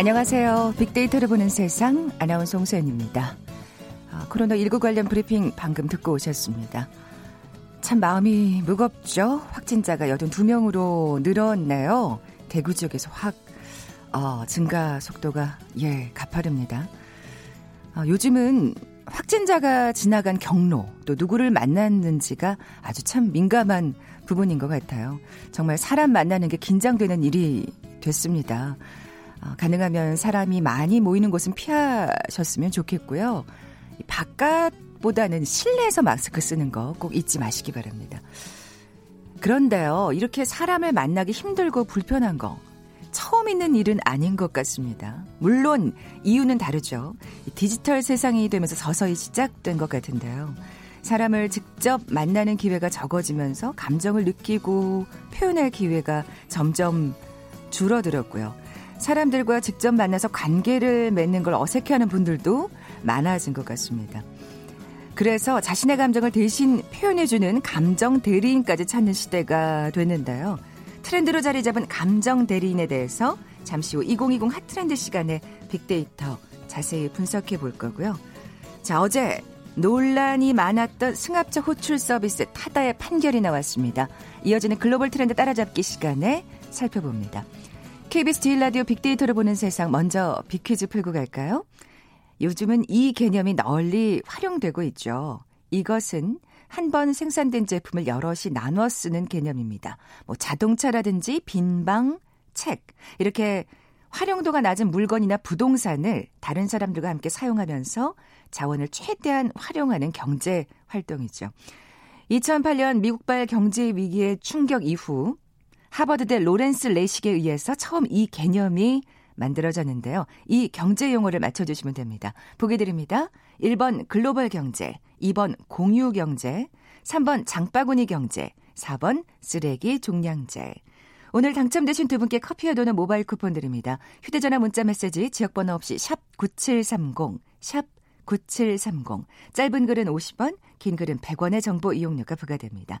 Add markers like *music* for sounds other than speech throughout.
안녕하세요. 빅데이터를 보는 세상 아나운서 홍소연입니다. 아, 코로나19 관련 브리핑 방금 듣고 오셨습니다. 참 마음이 무겁죠? 확진자가 82명으로 늘었네요. 대구 지역에서 확 어, 증가 속도가 예 가파릅니다. 어, 요즘은 확진자가 지나간 경로 또 누구를 만났는지가 아주 참 민감한 부분인 것 같아요. 정말 사람 만나는 게 긴장되는 일이 됐습니다. 어, 가능하면 사람이 많이 모이는 곳은 피하셨으면 좋겠고요. 바깥보다는 실내에서 마스크 쓰는 거 꼭 잊지 마시기 바랍니다. 그런데요, 이렇게 사람을 만나기 힘들고 불편한 거 처음 있는 일은 아닌 것 같습니다. 물론 이유는 다르죠. 디지털 세상이 되면서 서서히 시작된 것 같은데요. 사람을 직접 만나는 기회가 적어지면서 감정을 느끼고 표현할 기회가 점점 줄어들었고요. 사람들과 직접 만나서 관계를 맺는 걸 어색해하는 분들도 많아진 것 같습니다. 그래서 자신의 감정을 대신 표현해주는 감정 대리인까지 찾는 시대가 됐는데요. 트렌드로 자리 잡은 감정 대리인에 대해서 잠시 후 2020 핫트렌드 시간에 빅데이터 자세히 분석해 볼 거고요. 자, 어제 논란이 많았던 승합차 호출 서비스 타다의 판결이 나왔습니다. 이어지는 글로벌 트렌드 따라잡기 시간에 살펴봅니다. KBS 제일 라디오 빅데이터를 보는 세상 먼저 빅퀴즈 풀고 갈까요? 요즘은 이 개념이 널리 활용되고 있죠. 이것은 한 번 생산된 제품을 여럿이 나눠 쓰는 개념입니다. 뭐 자동차라든지 빈방, 책 이렇게 활용도가 낮은 물건이나 부동산을 다른 사람들과 함께 사용하면서 자원을 최대한 활용하는 경제 활동이죠. 2008년 미국발 경제 위기의 충격 이후 하버드대 로렌스 레식에 의해서 처음 이 개념이 만들어졌는데요. 이 경제 용어를 맞춰주시면 됩니다. 보기 드립니다. 1번 글로벌 경제, 2번 공유 경제, 3번 장바구니 경제, 4번 쓰레기 종량제. 오늘 당첨되신 두 분께 커피와 도는 모바일 쿠폰 드립니다. 휴대전화 문자 메시지 지역번호 없이 샵 9730, 샵 9730. 짧은 글은 50원, 긴 글은 100원의 정보 이용료가 부과됩니다.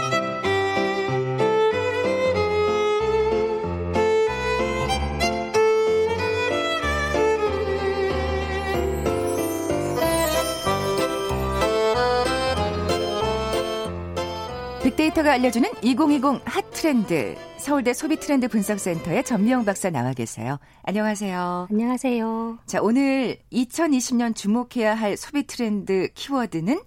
빅데이터가 알려주는 2020 핫트렌드. 서울대 소비트렌드 분석센터의 전미영 박사 나와 계세요. 안녕하세요. 안녕하세요. 자, 오늘 2020년 주목해야 할 소비트렌드 키워드는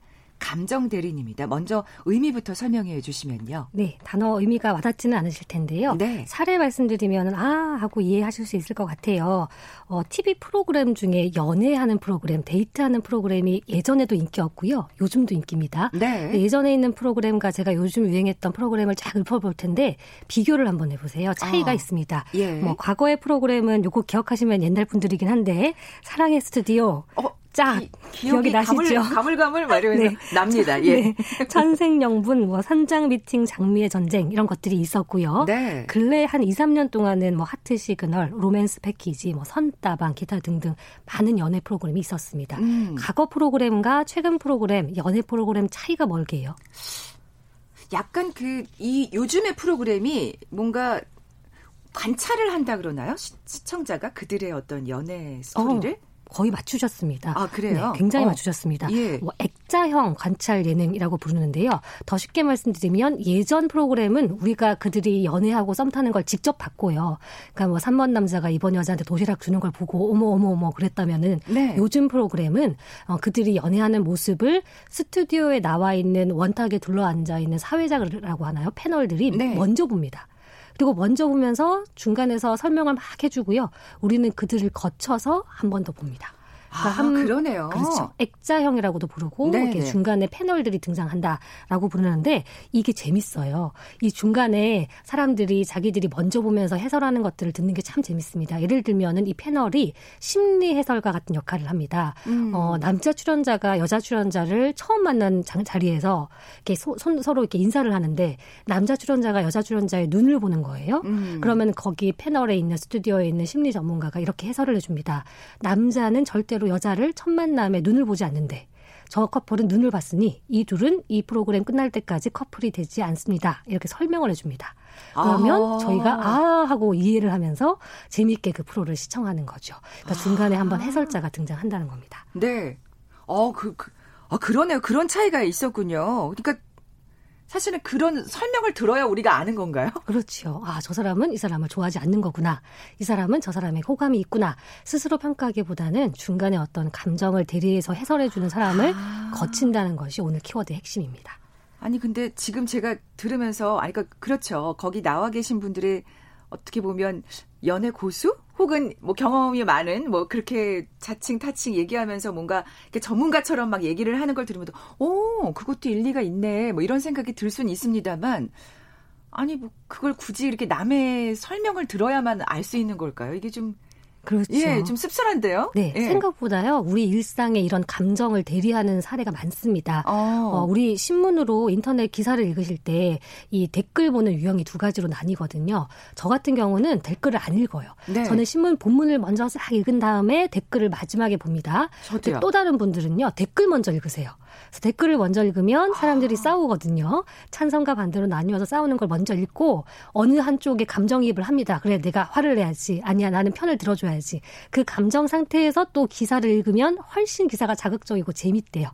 감정 대리입니다. 먼저 의미부터 설명해 주시면요. 네, 단어 의미가 와닿지는 않으실 텐데요. 네. 사례 말씀드리면 아 하고 이해하실 수 있을 것 같아요. 어, TV 프로그램 중에 연애하는 프로그램, 데이트하는 프로그램이 예전에도 인기였고요. 요즘도 인기입니다. 네. 예전에 있는 프로그램과 제가 요즘 유행했던 프로그램을 쫙 읊어볼 텐데 비교를 한번 해보세요. 차이가 아, 있습니다. 예. 뭐 과거의 프로그램은 요거 기억하시면 옛날 분들이긴 한데 사랑의 스튜디오. 어, 짝 기, 억이 나시죠? 가물, 가물가물하면서 *laughs* 네. 납니다. 예. 네. 천생연분, 뭐 산장 미팅, 장미의 전쟁 이런 것들이 있었고요. 네. 근래 한 2, 3년 동안은 뭐 하트 시그널, 로맨스 패키지, 뭐 선다방, 기타 등등 많은 연애 프로그램이 있었습니다. 음. 과거 프로그램과 최근 프로그램, 연애 프로그램 차이가 뭘게요? 약간 그 이 요즘의 프로그램이 뭔가 관찰을 한다 그러나요? 시, 청자가 그들의 어떤 연애 스토리를? 어. 거의 맞추셨습니다. 아, 그래요? 네, 굉장히 어. 맞추셨습니다. 예. 뭐 액자형 관찰 예능이라고 부르는데요. 더 쉽게 말씀드리면 예전 프로그램은 우리가 그들이 연애하고 썸 타는 걸 직접 봤고요. 그러니까 뭐 3번 남자가 이번 여자한테 도시락 주는 걸 보고 어머 어머 어머 그랬다면은 네. 요즘 프로그램은 어, 그들이 연애하는 모습을 스튜디오에 나와 있는 원탁에 둘러 앉아 있는 사회자라고 하나요? 패널들이 네. 먼저 봅니다. 그리고 먼저 보면서 중간에서 설명을 막 해주고요. 우리는 그들을 거쳐서 한 번 더 봅니다. 아, 한, 그러네요. 그렇죠. 액자형이라고도 부르고 네네. 이렇게 중간에 패널들이 등장한다라고 부르는데 이게 재밌어요. 이 중간에 사람들이 자기들이 먼저 보면서 해설하는 것들을 듣는 게 참 재밌습니다. 예를 들면은 이 패널이 심리 해설가 같은 역할을 합니다. 음. 어, 남자 출연자가 여자 출연자를 처음 만난 자리에서 이렇게 소, 손, 서로 이렇게 인사를 하는데 남자 출연자가 여자 출연자의 눈을 보는 거예요. 음. 그러면 거기 패널에 있는 스튜디오에 있는 심리 전문가가 이렇게 해설을 해줍니다. 남자는 절대로 여자를 첫 만남에 눈을 보지 않는데 저 커플은 눈을 봤으니 이 둘은 이 프로그램 끝날 때까지 커플이 되지 않습니다. 이렇게 설명을 해줍니다. 그러면 아. 저희가 아 하고 이해를 하면서 재미있게 그 프로를 시청하는 거죠. 그러니까 중간에 한번 아. 해설자가 등장한다는 겁니다. 네. 어, 그, 그, 아, 그러네요. 그런 차이가 있었군요. 그러니까 사실은 그런 설명을 들어야 우리가 아는 건가요? *laughs* 그렇죠. 아, 저 사람은 이 사람을 좋아하지 않는 거구나. 이 사람은 저 사람의 호감이 있구나. 스스로 평가하기보다는 중간에 어떤 감정을 대리해서 해설해주는 사람을 아. 거친다는 것이 오늘 키워드의 핵심입니다. 아니, 근데 지금 제가 들으면서, 아니, 그러니까 그렇죠. 거기 나와 계신 분들의 어떻게 보면 연애 고수? 혹은 뭐 경험이 많은 뭐 그렇게 자칭 타칭 얘기하면서 뭔가 전문가처럼 막 얘기를 하는 걸 들으면 오 그것도 일리가 있네 뭐 이런 생각이 들 수는 있습니다만 아니 뭐 그걸 굳이 이렇게 남의 설명을 들어야만 알 수 있는 걸까요? 이게 좀 그렇죠. 예, 좀 씁쓸한데요. 네, 예. 생각보다요. 우리 일상에 이런 감정을 대리하는 사례가 많습니다. 어. 어, 우리 신문으로 인터넷 기사를 읽으실 때 이 댓글 보는 유형이 두 가지로 나뉘거든요. 저 같은 경우는 댓글을 안 읽어요. 네. 저는 신문 본문을 먼저 싹 읽은 다음에 댓글을 마지막에 봅니다. 저도요. 또 다른 분들은요. 댓글 먼저 읽으세요. 그래서 댓글을 먼저 읽으면 사람들이 아. 싸우거든요. 찬성과 반대로 나뉘어서 싸우는 걸 먼저 읽고 어느 한쪽에 감정이입을 합니다. 그래 내가 화를 내야지. 아니야 나는 편을 들어줘야지. 그 감정 상태에서 또 기사를 읽으면 훨씬 기사가 자극적이고 재밌대요.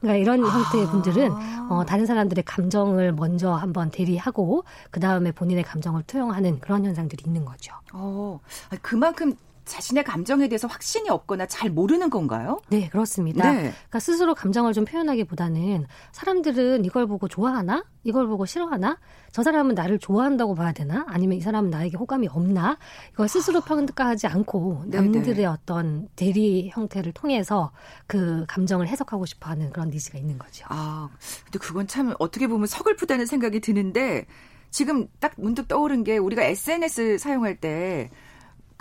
그러니까 이런 아. 형태의 분들은 어, 다른 사람들의 감정을 먼저 한번 대리하고 그 다음에 본인의 감정을 투영하는 그런 현상들이 있는 거죠. 어, 그만큼 자신의 감정에 대해서 확신이 없거나 잘 모르는 건가요? 네, 그렇습니다. 네. 그러니까 스스로 감정을 좀 표현하기보다는 사람들은 이걸 보고 좋아하나? 이걸 보고 싫어하나? 저 사람은 나를 좋아한다고 봐야 되나? 아니면 이 사람은 나에게 호감이 없나? 이걸 스스로 평가하지 않고 네, 남들의 네네. 어떤 대리 형태를 통해서 그 감정을 해석하고 싶어 하는 그런 니즈가 있는 거죠. 아, 근데 그건 참 어떻게 보면 서글프다는 생각이 드는데 지금 딱 문득 떠오른 게 우리가 SNS 사용할 때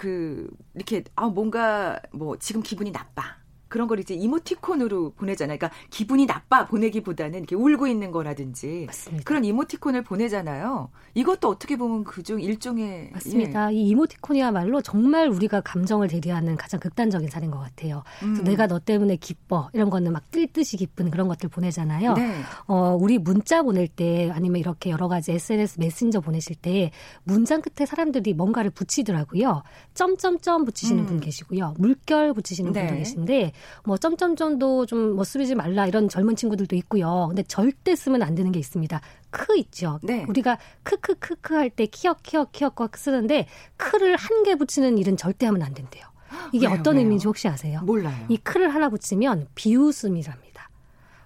그 이렇게 아 뭔가 뭐 지금 기분이 나빠. 그런 걸 이제 이모티콘으로 보내잖아요. 그러니까 기분이 나빠 보내기보다는 이렇게 울고 있는 거라든지 맞습니다. 그런 이모티콘을 보내잖아요. 이것도 어떻게 보면 그중 일종의 맞습니다. 예. 이 이모티콘이야말로 정말 우리가 감정을 대리하는 가장 극단적인 사례인 것 같아요. 음. 내가 너 때문에 기뻐 이런 거는 막 뜰듯이 기쁜 그런 것들 보내잖아요. 네. 어, 우리 문자 보낼 때 아니면 이렇게 여러 가지 SNS 메신저 보내실 때 문장 끝에 사람들이 뭔가를 붙이더라고요. 점점점 붙이시는 음. 분 계시고요. 물결 붙이시는 네. 분도 계신데 뭐 점점점도 좀 뭐 쓰지 말라 이런 젊은 친구들도 있고요. 근데 절대 쓰면 안 되는 게 있습니다. 크 있죠. 네. 우리가 크크크크 할 때 키역 키역 키역 쓰는데 크를 한 개 붙이는 일은 절대 하면 안 된대요. 이게 왜요, 어떤 왜요? 의미인지 혹시 아세요? 몰라요. 이 크를 하나 붙이면 비웃음이랍니다.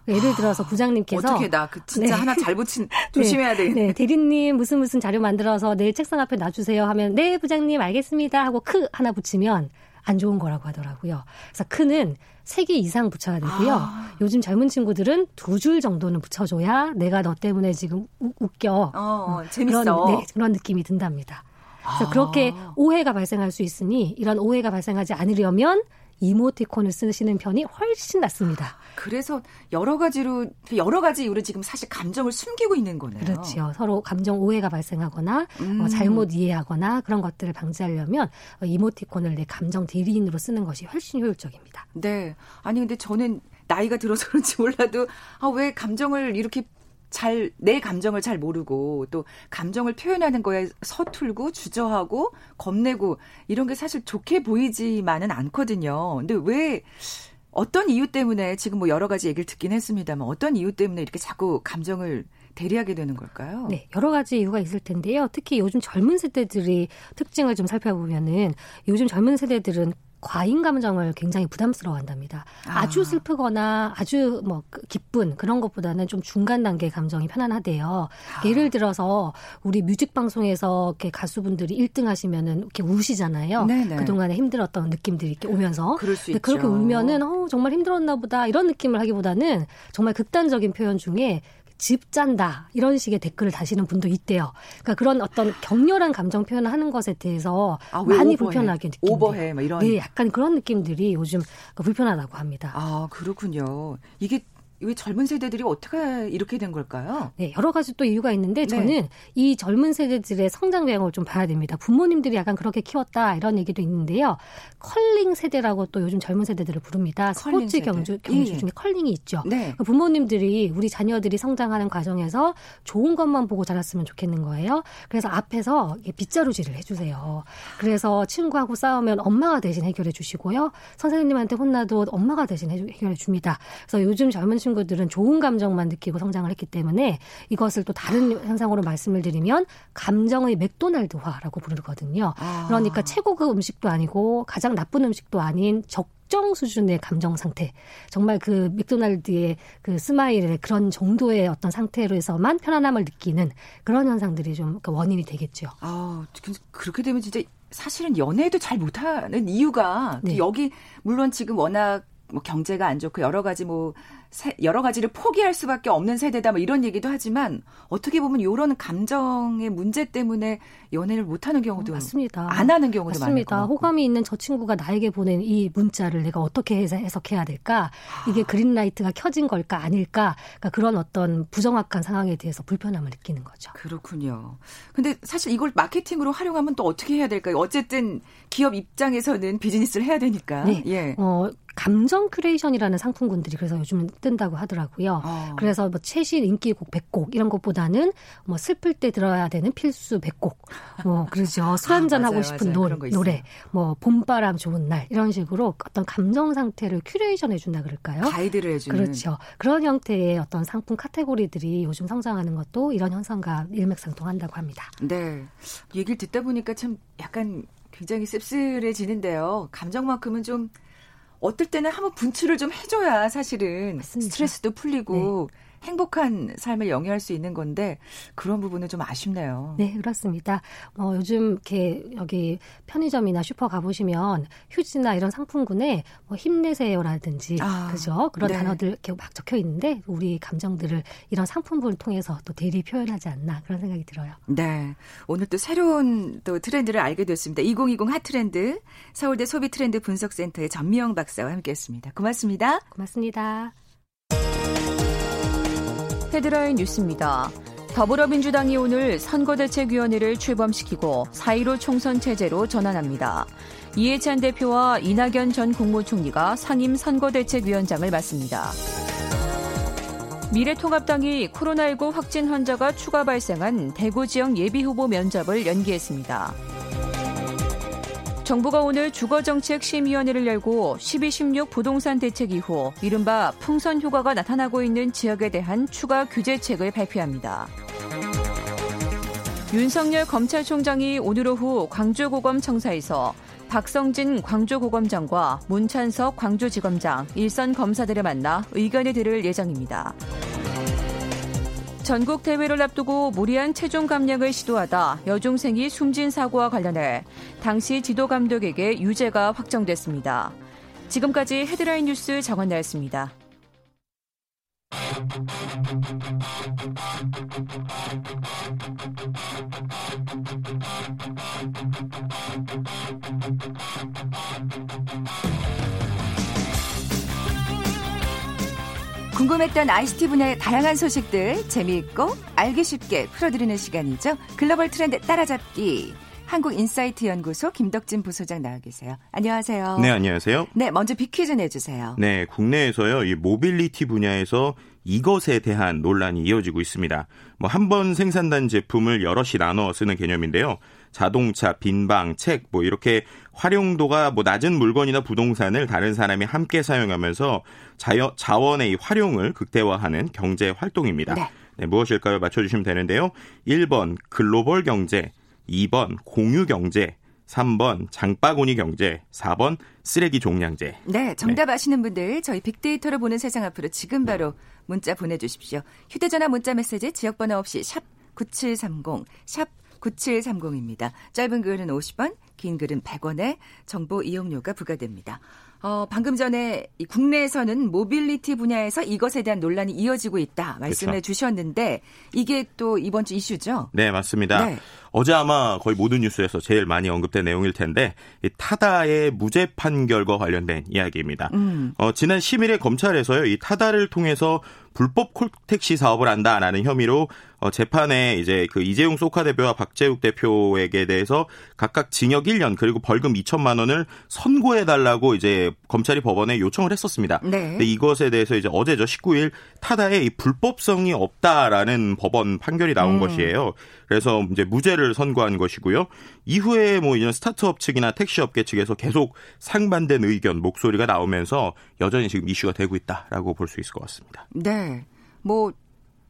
예를 들어서 아, 부장님께서 어떻게 나 그 진짜 네. 하나 잘 붙인 *laughs* 네. 조심해야 되겠네. 네, 대리님 무슨 무슨 자료 만들어서 내일 책상 앞에 놔주세요 하면 네 부장님 알겠습니다 하고 크 하나 붙이면 안 좋은 거라고 하더라고요. 그래서 크는 세개 이상 붙여야 되고요. 아. 요즘 젊은 친구들은 두 줄 정도는 붙여줘야 내가 너 때문에 지금 우, 웃겨. 어, 음, 재밌어. 그런, 네, 그런 느낌이 든답니다. 그래서 아. 그렇게 오해가 발생할 수 있으니 이런 오해가 발생하지 않으려면 이모티콘을 쓰시는 편이 훨씬 낫습니다. 그래서 여러 가지로 여러 가지 이유로 지금 사실 감정을 숨기고 있는 거네요. 그렇죠. 서로 감정 오해가 발생하거나 어, 음. 어, 잘못 이해하거나 그런 것들을 방지하려면 어, 이모티콘을 내 감정 대리인으로 쓰는 것이 훨씬 효율적입니다. 네. 아니 근데 저는 나이가 들어서 그런지 몰라도 아, 왜 감정을 이렇게 잘, 내 감정을 잘 모르고 또 감정을 표현하는 거에 서툴고 주저하고 겁내고 이런 게 사실 좋게 보이지만은 않거든요. 근데 왜 어떤 이유 때문에 지금 뭐 여러 가지 얘기를 듣긴 했습니다만 어떤 이유 때문에 이렇게 자꾸 감정을 대리하게 되는 걸까요? 네, 여러 가지 이유가 있을 텐데요. 특히 요즘 젊은 세대들이 특징을 좀 살펴보면은 요즘 젊은 세대들은 과잉 감정을 굉장히 부담스러워한답니다. 아. 주 슬프거나 아주 뭐그 기쁜 그런 것보다는 좀 중간 단계 감정이 편안하대요. 아. 예를 들어서 우리 뮤직 방송에서 이렇게 가수분들이 1등 하시면은 이렇게 우시잖아요. 네네. 그동안에 힘들었던 느낌들이 이렇게 오면서 그럴 수 있죠. 그렇게 울면은 어 정말 힘들었나 보다 이런 느낌을 하기보다는 정말 극단적인 표현 중에 집 짠다 이런 식의 댓글을 다시는 분도 있대요. 그러니까 그런 어떤 격렬한 감정 표현을 하는 것에 대해서 아, 많이 오버해. 불편하게 느낀다. 오버해, 뭐 이런. 네, 약간 그런 느낌들이 요즘 불편하다고 합니다. 아 그렇군요. 이게 왜 젊은 세대들이 어떻게 이렇게 된 걸까요? 네, 여러 가지 또 이유가 있는데 네. 저는 네. 이 젊은 세대들의 성장 배경을 좀 봐야 됩니다. 부모님들이 약간 그렇게 키웠다 이런 얘기도 있는데요. 컬링 세대라고 또 요즘 젊은 세대들을 부릅니다. 스포츠 세대. 경주 경주 예, 예. 중에 컬링이 있죠. 네. 그 부모님들이 우리 자녀들이 성장하는 과정에서 좋은 것만 보고 자랐으면 좋겠는 거예요. 그래서 앞에서 빗자루질을 해주세요. 그래서 친구하고 싸우면 엄마가 대신 해결해 주시고요. 선생님한테 혼나도 엄마가 대신 해결해 줍니다. 그래서 요즘 젊은 친구 들은 좋은 감정만 느끼고 성장을 했기 때문에 이것을 또 다른 현상으로 말씀을 드리면 감정의 맥도날드화라고 부르거든요. 아. 그러니까 최고급 음식도 아니고 가장 나쁜 음식도 아닌 적 적정 수준의 감정 상태. 정말 그 맥도날드의 그 스마일의 그런 정도의 어떤 상태로 해서만 편안함을 느끼는 그런 현상들이 좀그 원인이 되겠죠. 아, 그렇게 되면 진짜 사실은 연애도 잘 못하는 이유가 네. 여기 물론 지금 워낙 뭐 경제가 안 좋고 여러 가지 뭐 여러 가지를 포기할 수밖에 없는 세대다 뭐 이런 얘기도 하지만 어떻게 보면 이런 감정의 문제 때문에 연애를 못 하는 경우도 어, 맞습니다. 안 하는 경우도 맞습니다. 호감이 있는 저 친구가 나에게 보낸 이 문자를 내가 어떻게 해석해야 될까? 이게 그린라이트가 켜진 걸까 아닐까? 그러니까 그런 어떤 부정확한 상황에 대해서 불편함을 느끼는 거죠. 그렇군요. 근데 사실 이걸 마케팅으로 활용하면 또 어떻게 해야 될까요? 어쨌든 기업 입장에서는 비즈니스를 해야 되니까. 네. 예. 어, 감정 큐레이션이라는 상품군들이 그래서 요즘 뜬다고 하더라고요. 어. 그래서 뭐 최신 인기곡 100곡 이런 것보다는 뭐 슬플 때 들어야 되는 필수 100곡. 뭐 *laughs* 그러죠. 술 한잔 아, 하고 싶은 노, 노래. 뭐 봄바람 좋은 날 이런 식으로 어떤 감정 상태를 큐레이션 해 준다 그럴까요? 가이드를 해 주는. 그렇죠. 그런 형태의 어떤 상품 카테고리들이 요즘 성장하는 것도 이런 현상과 일맥상통한다고 합니다. 네. 얘기를 듣다 보니까 참 약간 굉장히 씁쓸해지는데요. 감정만큼은 좀 어떨 때는 한번 분출을 좀 해줘야 사실은 맞습니다. 스트레스도 풀리고 네. 행복한 삶을 영위할 수 있는 건데 그런 부분은 좀 아쉽네요. 네, 그렇습니다. 어, 요즘 이렇게 여기 편의점이나 슈퍼 가보시면 휴지나 이런 상품군에 뭐 힘내세요라든지 아, 그죠 그런 네. 단어들 이렇게 막 적혀 있는데 우리 감정들을 이런 상품군을 통해서 또 대리 표현하지 않나 그런 생각이 들어요. 네, 오늘 또 새로운 또 트렌드를 알게 됐습니다. 2020 핫트렌드 서울대 소비트렌드 분석센터의 전미영 박사와 함께했습니다. 고맙습니다. 고맙습니다. 헤드라인 뉴스입니다. 더불어민주당이 오늘 선거대책위원회를 출범시키고 4.15 총선 체제로 전환합니다. 이해찬 대표와 이낙연 전 국무총리가 상임 선거대책위원장을 맡습니다. 미래통합당이 코로나19 확진 환자가 추가 발생한 대구 지역 예비후보 면접을 연기했습니다. 정부가 오늘 주거정책심의위원회를 열고 1216 부동산 대책 이후 이른바 풍선 효과가 나타나고 있는 지역에 대한 추가 규제책을 발표합니다. 윤석열 검찰총장이 오늘 오후 광주고검 청사에서 박성진 광주고검장과 문찬석 광주지검장, 일선 검사들을 만나 의견을 들을 예정입니다. 전국 대회를 앞두고 무리한 체중 감량을 시도하다 여중생이 숨진 사고와 관련해 당시 지도 감독에게 유죄가 확정됐습니다. 지금까지 헤드라인 뉴스 정원나였습니다. 궁금했던 ICT 분야의 다양한 소식들 재미있고 알기 쉽게 풀어드리는 시간이죠. 글로벌 트렌드 따라잡기. 한국인사이트 연구소 김덕진 부소장 나와 계세요. 안녕하세요. 네, 안녕하세요. 네, 먼저 빅퀴즈 내주세요. 네, 국내에서요, 이 모빌리티 분야에서 이것에 대한 논란이 이어지고 있습니다. 뭐 한 번 생산된 제품을 여럿이 나눠 쓰는 개념인데요. 자동차, 빈방, 책, 뭐 이렇게 활용도가 뭐 낮은 물건이나 부동산을 다른 사람이 함께 사용하면서 자여, 자원의 활용을 극대화하는 경제 활동입니다. 네. 네, 무엇일까요? 맞춰주시면 되는데요. 1번 글로벌 경제, 2번 공유 경제, 3번 장바구니 경제, 4번 쓰레기 종량제. 네, 정답 네. 아시는 분들 저희 빅데이터로 보는 세상 앞으로 지금 바로 문자 보내주십시오. 휴대전화 문자 메시지 지역번호 없이 샵 9730, 샵 9730입니다. 짧은 글은 50원, 긴 글은 100원에 정보 이용료가 부과됩니다. 어, 방금 전에 국내에서는 모빌리티 분야에서 이것에 대한 논란이 이어지고 있다 말씀해 그렇죠. 주셨는데 이게 또 이번 주 이슈죠? 네, 맞습니다. 네. 어제 아마 거의 모든 뉴스에서 제일 많이 언급된 내용일 텐데 이 타다의 무죄 판결과 관련된 이야기입니다. 음. 어, 지난 10일에 검찰에서요 이 타다를 통해서 불법 콜택시 사업을 한다라는 혐의로 어, 재판에 이제 그 이재용 소카 대표와 박재욱 대표에게 대해서 각각 징역 1년 그리고 벌금 2천만 원을 선고해 달라고 이제 검찰이 법원에 요청을 했었습니다. 네. 근데 이것에 대해서 이제 어제죠 19일 타다의 불법성이 없다라는 법원 판결이 나온 음. 것이에요. 그래서 이제 무죄를 선고한 것이고요. 이후에 뭐 이런 스타트업 측이나 택시업계 측에서 계속 상반된 의견 목소리가 나오면서 여전히 지금 이슈가 되고 있다라고 볼 수 있을 것 같습니다. 네. 뭐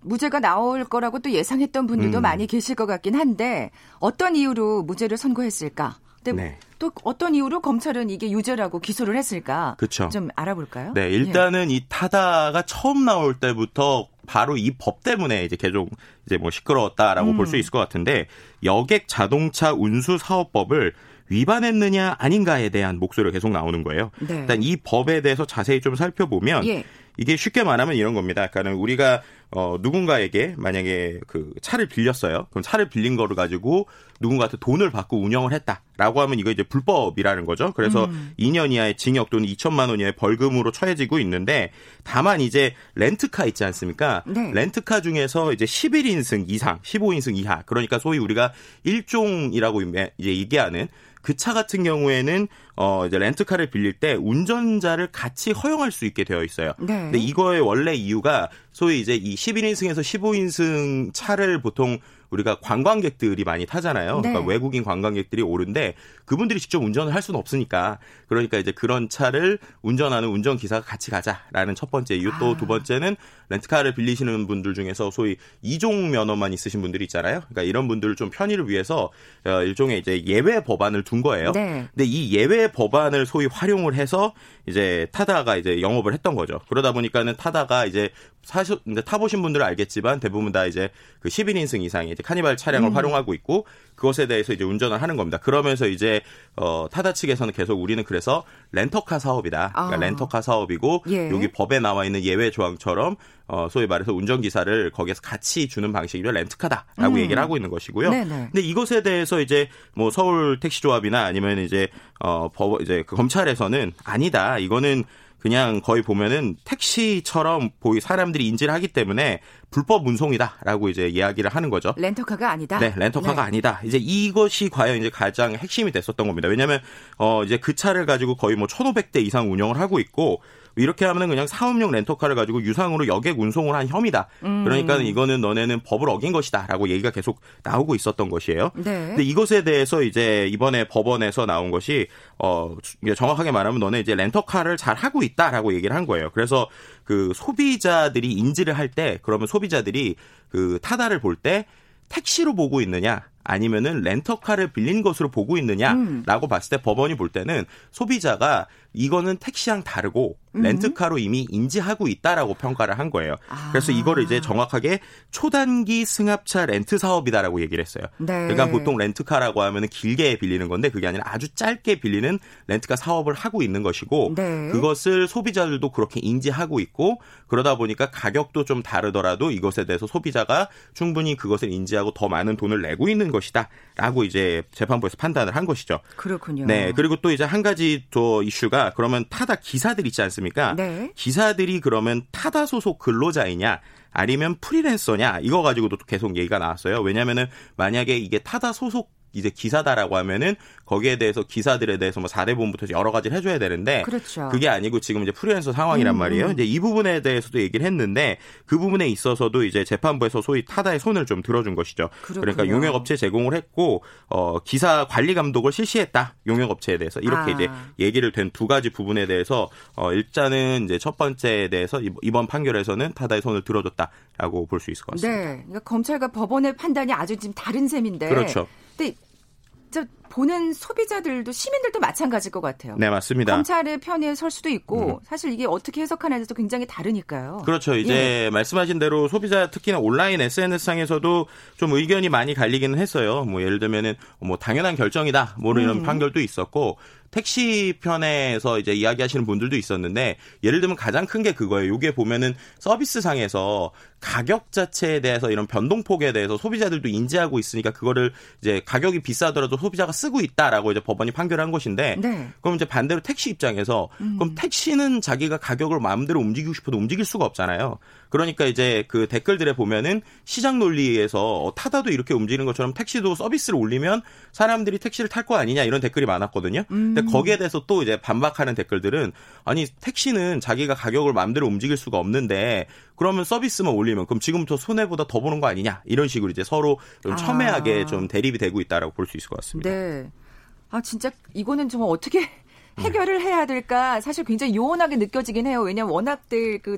무죄가 나올 거라고 또 예상했던 분들도 음. 많이 계실 것 같긴 한데 어떤 이유로 무죄를 선고했을까? 네. 또 어떤 이유로 검찰은 이게 유죄라고 기소를 했을까? 그쵸. 좀 알아볼까요? 네, 일단은 예. 이 타다가 처음 나올 때부터 바로 이 법 때문에 이제 계속 이제 뭐 시끄러웠다라고 음. 볼수 있을 것 같은데 여객 자동차 운수 사업법을 위반했느냐 아닌가에 대한 목소리가 계속 나오는 거예요. 네. 일단 이 법에 대해서 자세히 좀 살펴보면 예. 이게 쉽게 말하면 이런 겁니다. 그러니까는 우리가 어 누군가에게 만약에 그 차를 빌렸어요. 그럼 차를 빌린 거를 가지고 누군가한테 돈을 받고 운영을 했다라고 하면 이거 이제 불법이라는 거죠. 그래서 음. 2년 이하의 징역 또는 2천만 원 이하의 벌금으로 처해지고 있는데 다만 이제 렌트카 있지 않습니까? 네. 렌트카 중에서 이제 11인승 이상, 15인승 이하 그러니까 소위 우리가 일종이라고 이제 얘기하는 그 차 같은 경우에는 어 이제 렌트카를 빌릴 때 운전자를 같이 허용할 수 있게 되어 있어요. 네. 근데 이거의 원래 이유가 소위 이제 이 11인승에서 15인승 차를 보통 우리가 관광객들이 많이 타잖아요. 그러니까 네. 그러니까 외국인 관광객들이 오는데 그분들이 직접 운전을 할 수는 없으니까 그러니까 이제 그런 차를 운전하는 운전 기사가 같이 가자라는 첫 번째 이유 또두 아. 번째는 렌트카를 빌리시는 분들 중에서 소위 이종 면허만 있으신 분들이 있잖아요. 그러니까 이런 분들을 좀 편의를 위해서 어, 일종의 이제 예외 법안을 둔 거예요. 네. 근데 이 예외 법안을 소위 활용을 해서 이제 타다가 이제 영업을 했던 거죠. 그러다 보니까는 타다가 이제 사실 타보신 분들은 알겠지만 대부분 다 이제 그 11인승 이상의 이제 카니발 차량을 음. 활용하고 있고 그것에 대해서 이제 운전을 하는 겁니다. 그러면서 이제 어 타다 측에서는 계속 우리는 그래서 렌터카 사업이다. 그러니까 아. 렌터카 사업이고 예. 여기 법에 나와 있는 예외 조항처럼 어 소위 말해서 운전기사를 거기에서 같이 주는 방식이죠 렌트카다라고 음. 얘기를 하고 있는 것이고요. 네네. 근데 이것에 대해서 이제 뭐 서울 택시조합이나 아니면 이제 어 법 이제 그 검찰에서는 아니다. 이거는 그냥 거의 보면은 택시처럼 보이 사람들이 인지를 하기 때문에 불법 운송이다라고 이제 이야기를 하는 거죠. 렌터카가 아니다. 네, 렌터카가 네. 아니다. 이제 이것이 과연 이제 가장 핵심이 됐었던 겁니다. 왜냐하면 어 이제 그 차를 가지고 거의 뭐 1,500대 이상 운영을 하고 있고 이렇게 하면은 그냥 사업용 렌터카를 가지고 유상으로 여객 운송을 한 혐의다. 음. 그러니까 이거는 너네는 법을 어긴 것이다라고 얘기가 계속 나오고 있었던 것이에요. 네. 근데 이것에 대해서 이제 이번에 법원에서 나온 것이 어 정확하게 말하면 너네 이제 렌터카를 잘 하고 있다라고 얘기를 한 거예요. 그래서 그 소비자들이 인지를 할 때 그러면 소비자들이 그 타다를 볼 때 택시로 보고 있느냐 아니면은 렌터카를 빌린 것으로 보고 있느냐라고 음. 봤을 때 법원이 볼 때는 소비자가 이거는 택시랑 다르고 음. 렌트카로 이미 인지하고 있다라고 평가를 한 거예요. 아. 그래서 이거를 이제 정확하게 초단기 승합차 렌트 사업이다라고 얘기를 했어요. 네. 그러니까 보통 렌트카라고 하면은 길게 빌리는 건데 그게 아니라 아주 짧게 빌리는 렌트카 사업을 하고 있는 것이고 네. 그것을 소비자들도 그렇게 인지하고 있고 그러다 보니까 가격도 좀 다르더라도 이것에 대해서 소비자가 충분히 그것을 인지하고 더 많은 돈을 내고 있는 것이다라고 이제 재판부에서 판단을 한 것이죠. 그렇군요. 네. 그리고 또 이제 한 가지 더 이슈가 그러면 타다 기사들 있지 않습니까? 네. 기사들이 그러면 타다 소속 근로자이냐 아니면 프리랜서냐 이거 가지고도 계속 얘기가 나왔어요. 왜냐하면은 만약에 이게 타다 소속 이제 기사다라고 하면은 거기에 대해서 기사들에 대해서 뭐 4대 본부터 여러 가지를 해줘야 되는데 그렇죠. 그게 아니고 지금 이제 프리랜서 상황이란 음. 말이에요. 이제 이 부분에 대해서도 얘기를 했는데 그 부분에 있어서도 이제 재판부에서 소위 타다의 손을 좀 들어준 것이죠. 그렇군요. 그러니까 용역업체 제공을 했고 어 기사 관리 감독을 실시했다. 용역업체에 대해서 이렇게 아. 이제 얘기를 된 두 가지 부분에 대해서 어 일단은 이제 첫 번째에 대해서 이번 판결에서는 타다의 손을 들어줬다라고 볼 수 있을 것 같습니다. 네, 그러니까 검찰과 법원의 판단이 아주 지금 다른 셈인데. 그렇죠. 근데 저 보는 소비자들도 시민들도 마찬가지일 것 같아요. 네, 맞습니다. 검찰의 편에 설 수도 있고 음. 사실 이게 어떻게 해석하냐에서 굉장히 다르니까요. 그렇죠. 이제 예. 말씀하신 대로 소비자 특히나 온라인 SNS상에서도 좀 의견이 많이 갈리기는 했어요. 뭐 예를 들면은 뭐 당연한 결정이다. 뭐 이런 음. 판결도 있었고 택시 편에서 이제 이야기하시는 분들도 있었는데 예를 들면 가장 큰 게 그거예요. 요게 보면은 서비스 상에서 가격 자체에 대해서 이런 변동폭에 대해서 소비자들도 인지하고 있으니까 그거를 이제 가격이 비싸더라도 소비자가 쓰고 있다라고 이제 법원이 판결한 것인데 네. 그럼 이제 반대로 택시 입장에서 음. 그럼 택시는 자기가 가격을 마음대로 움직이고 싶어도 움직일 수가 없잖아요. 그러니까 이제 그 댓글들에 보면은 시장 논리에서 어, 타다도 이렇게 움직이는 것처럼 택시도 서비스를 올리면 사람들이 택시를 탈 거 아니냐 이런 댓글이 많았거든요. 음. 근데 거기에 대해서 또 이제 반박하는 댓글들은 아니 택시는 자기가 가격을 마음대로 움직일 수가 없는데 그러면 서비스만 올리면 그럼 지금부터 손해보다 더 보는 거 아니냐 이런 식으로 이제 서로 좀 아. 첨예하게 아. 좀 대립이 되고 있다라고 볼 수 있을 것 같습니다. 네. 아 진짜 이거는 정말 어떻게 *laughs* 해결을 해야 될까 사실 굉장히 요원하게 느껴지긴 해요. 왜냐하면 워낙들 그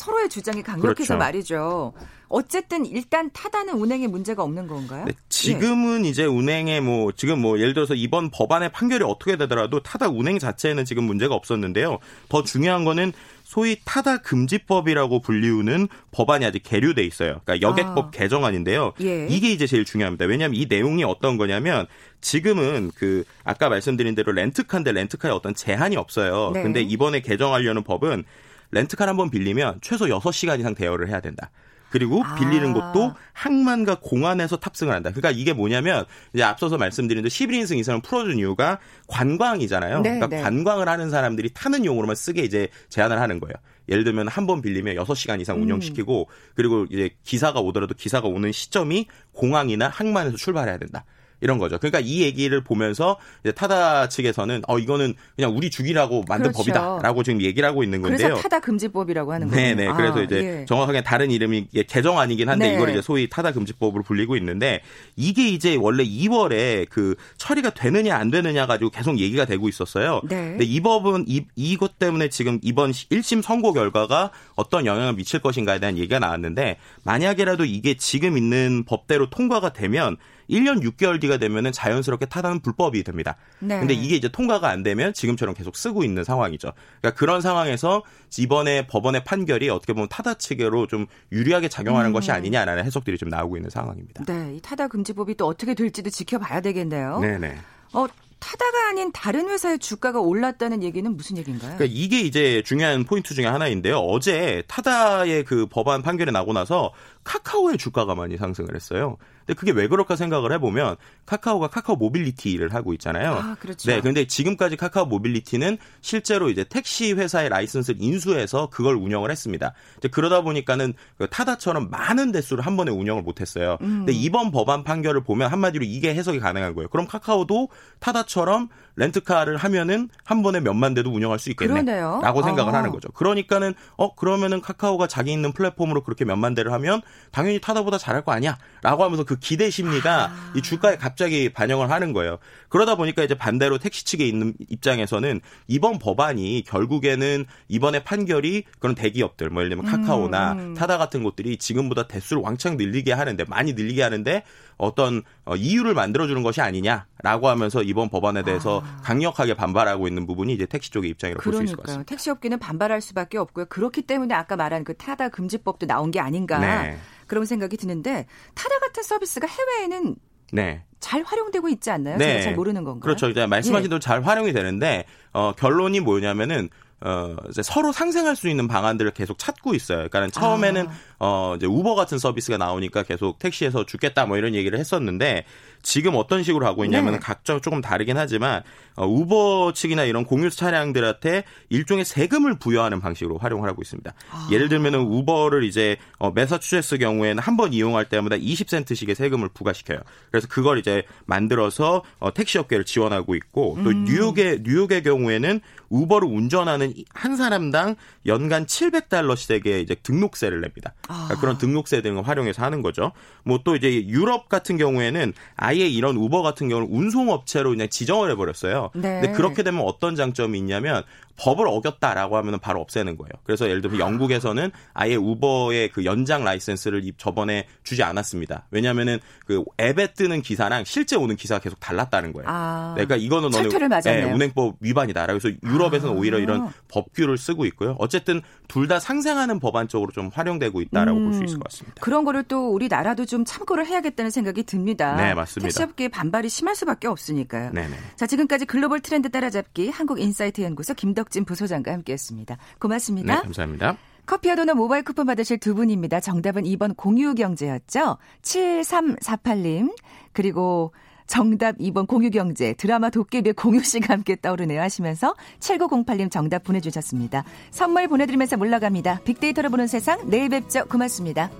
서로의 주장이 강력해서 그렇죠. 말이죠. 어쨌든 일단 타다는 운행에 문제가 없는 건가요? 네, 지금은 네. 이제 운행에 뭐 지금 뭐 예를 들어서 이번 법안의 판결이 어떻게 되더라도 타다 운행 자체에는 지금 문제가 없었는데요. 더 중요한 거는 소위 타다 금지법이라고 불리우는 법안이 아직 계류돼 있어요. 그러니까 여객법 아. 개정안인데요. 예. 이게 이제 제일 중요합니다. 왜냐하면 이 내용이 어떤 거냐면 지금은 그 아까 말씀드린 대로 렌트카인데 렌트카에 어떤 제한이 없어요. 네. 근데 이번에 개정하려는 법은 렌트카를 한번 빌리면 최소 6시간 이상 대여를 해야 된다. 그리고 아. 빌리는 곳도 항만과 공안에서 탑승을 한다. 그러니까 이게 뭐냐면 이제 앞서서 말씀드린 대로 11인승 이상을 풀어준 이유가 관광이잖아요. 네, 그러니까 네. 관광을 하는 사람들이 타는 용으로만 쓰게 이제 제한을 하는 거예요. 예를 들면 한 번 빌리면 6시간 이상 운영시키고 음. 그리고 이제 기사가 오더라도 기사가 오는 시점이 공항이나 항만에서 출발해야 된다. 이런 거죠. 그러니까 이 얘기를 보면서 이제 타다 측에서는 어 이거는 그냥 우리 주기라고 만든 그렇죠. 법이다라고 지금 얘기를 하고 있는 건데요. 그래서 타다 금지법이라고 하는 거예요. 네네. 그래서 아, 이제 예. 정확하게 다른 이름이 개정안이긴 한데 네. 이걸 이제 소위 타다 금지법으로 불리고 있는데 이게 이제 원래 2월에 그 처리가 되느냐 안 되느냐 가지고 계속 얘기가 되고 있었어요. 네. 근데 이 법은 이 이것 때문에 지금 이번 1심 선고 결과가 어떤 영향을 미칠 것인가에 대한 얘기가 나왔는데 만약에라도 이게 지금 있는 법대로 통과가 되면 1년 6개월 뒤가 되면은 자연스럽게 타다는 불법이 됩니다. 네. 근데 이게 이제 통과가 안 되면 지금처럼 계속 쓰고 있는 상황이죠. 그러니까 그런 상황에서 이번에 법원의 판결이 어떻게 보면 타다 측으로 좀 유리하게 작용하는 음. 것이 아니냐라는 해석들이 좀 나오고 있는 상황입니다. 네, 이 타다 금지법이 또 어떻게 될지도 지켜봐야 되겠네요. 네, 네. 어, 타다가 아닌 다른 회사의 주가가 올랐다는 얘기는 무슨 얘기인가요? 그러니까 이게 이제 중요한 포인트 중에 하나인데요. 어제 타다의 그 법안 판결이 나고 나서 카카오의 주가가 많이 상승을 했어요. 근데 그게 왜 그럴까 생각을 해보면 카카오가 카카오 모빌리티를 하고 있잖아요. 아, 그렇죠. 네, 근데 지금까지 카카오 모빌리티는 실제로 이제 택시 회사의 라이선스를 인수해서 그걸 운영을 했습니다. 이제 그러다 보니까는 그 타다처럼 많은 대수를 한 번에 운영을 못했어요. 음. 근데 이번 법안 판결을 보면 한마디로 이게 해석이 가능한 거예요. 그럼 카카오도 타다처럼 렌트카를 하면은 한 번에 몇만 대도 운영할 수 있겠네라고. 생각을 아. 하는 거죠. 그러니까는 어 그러면은 카카오가 자기 있는 플랫폼으로 그렇게 몇만 대를 하면 당연히 타다보다 잘할 거 아니야 라고 하면서 그 기대 심리가 아. 이 주가에 갑자기 반영을 하는 거예요. 그러다 보니까 이제 반대로 택시 측에 있는 입장에서는 이번 법안이 결국에는 이번에 판결이 그런 대기업들 뭐 예를 들면 카카오나 음, 음. 타다 같은 곳들이 지금보다 대수를 왕창 늘리게 하는데 많이 늘리게 하는데 어떤 어, 이유를 만들어주는 것이 아니냐라고 하면서 이번 법안에 대해서 아. 강력하게 반발하고 있는 부분이 이제 택시 쪽의 입장이라고 볼 수 있을 것 같습니다. 택시업계는 반발할 수밖에 없고요. 그렇기 때문에 아까 말한 그 타다 금지법도 나온 게 아닌가 네. 그런 생각이 드는데 타다 같은 서비스가 해외에는 네. 잘 활용되고 있지 않나요? 네. 제가 잘 모르는 건가요? 그렇죠. 이제 말씀하신 예. 대로 잘 활용이 되는데 어, 결론이 뭐냐면은 어, 이제 서로 상생할 수 있는 방안들을 계속 찾고 있어요. 그러니까 처음에는 아. 어, 이제 우버 같은 서비스가 나오니까 계속 택시에서 죽겠다 뭐 이런 얘기를 했었는데 지금 어떤 식으로 하고 있냐면 네. 각자 조금 다르긴 하지만 어, 우버 측이나 이런 공유 차량들한테 일종의 세금을 부여하는 방식으로 활용을 하고 있습니다. 아. 예를 들면은 우버를 이제 어, 매사추세츠 경우에는 한 번 이용할 때마다 20센트씩의 세금을 부과시켜요. 그래서 그걸 이제 만들어서 어, 택시 업계를 지원하고 있고 또 음. 뉴욕의 뉴욕의 경우에는 우버를 운전하는 한 사람당 연간 700달러씩의 이제 등록세를 냅니다. 그러니까 아. 그런 등록세 등을 활용해서 하는 거죠. 뭐 또 이제 유럽 같은 경우에는 아예 이런 우버 같은 경우는 운송업체로 그냥 지정을 해버렸어요. 네. 근데 그렇게 되면 어떤 장점이 있냐면 법을 어겼다라고 하면 바로 없애는 거예요. 그래서 예를 들면 영국에서는 아예 우버의 그 연장 라이센스를 저번에 주지 않았습니다. 왜냐하면은 그 앱에 뜨는 기사랑 실제 오는 기사가 계속 달랐다는 거예요. 아, 그러니까 이거는 너는 네, 운행법 위반이다. 그래서 유럽에서는 아. 오히려 이런 법규를 쓰고 있고요. 어쨌든 둘 다 상생하는 법안 쪽으로 좀 활용되고 있다. 있다라고 음, 볼수 있을 것 같습니다. 그런 거를 또 우리나라도 좀 참고를 해야겠다는 생각이 듭니다. 네, 맞습니다. 택시업계의 반발이 심할 수밖에 없으니까요. 네 네. 자, 지금까지 글로벌 트렌드 따라잡기 한국인사이트 연구소 김 덕진 부소장과 함께했습니다. 고맙습니다. 네, 감사합니다. 커피와 도넛 모바일 쿠폰 받으실 두 분입니다. 정답은 2번 공유경제였죠. 7348님 그리고 정답 2번 공유경제 드라마 도깨비의 공유 씨가 함께 떠오르네요 하시면서 7908님 정답 보내주셨습니다. 선물 보내드리면서 물러갑니다. 빅데이터로 보는 세상 내일 뵙죠. 고맙습니다.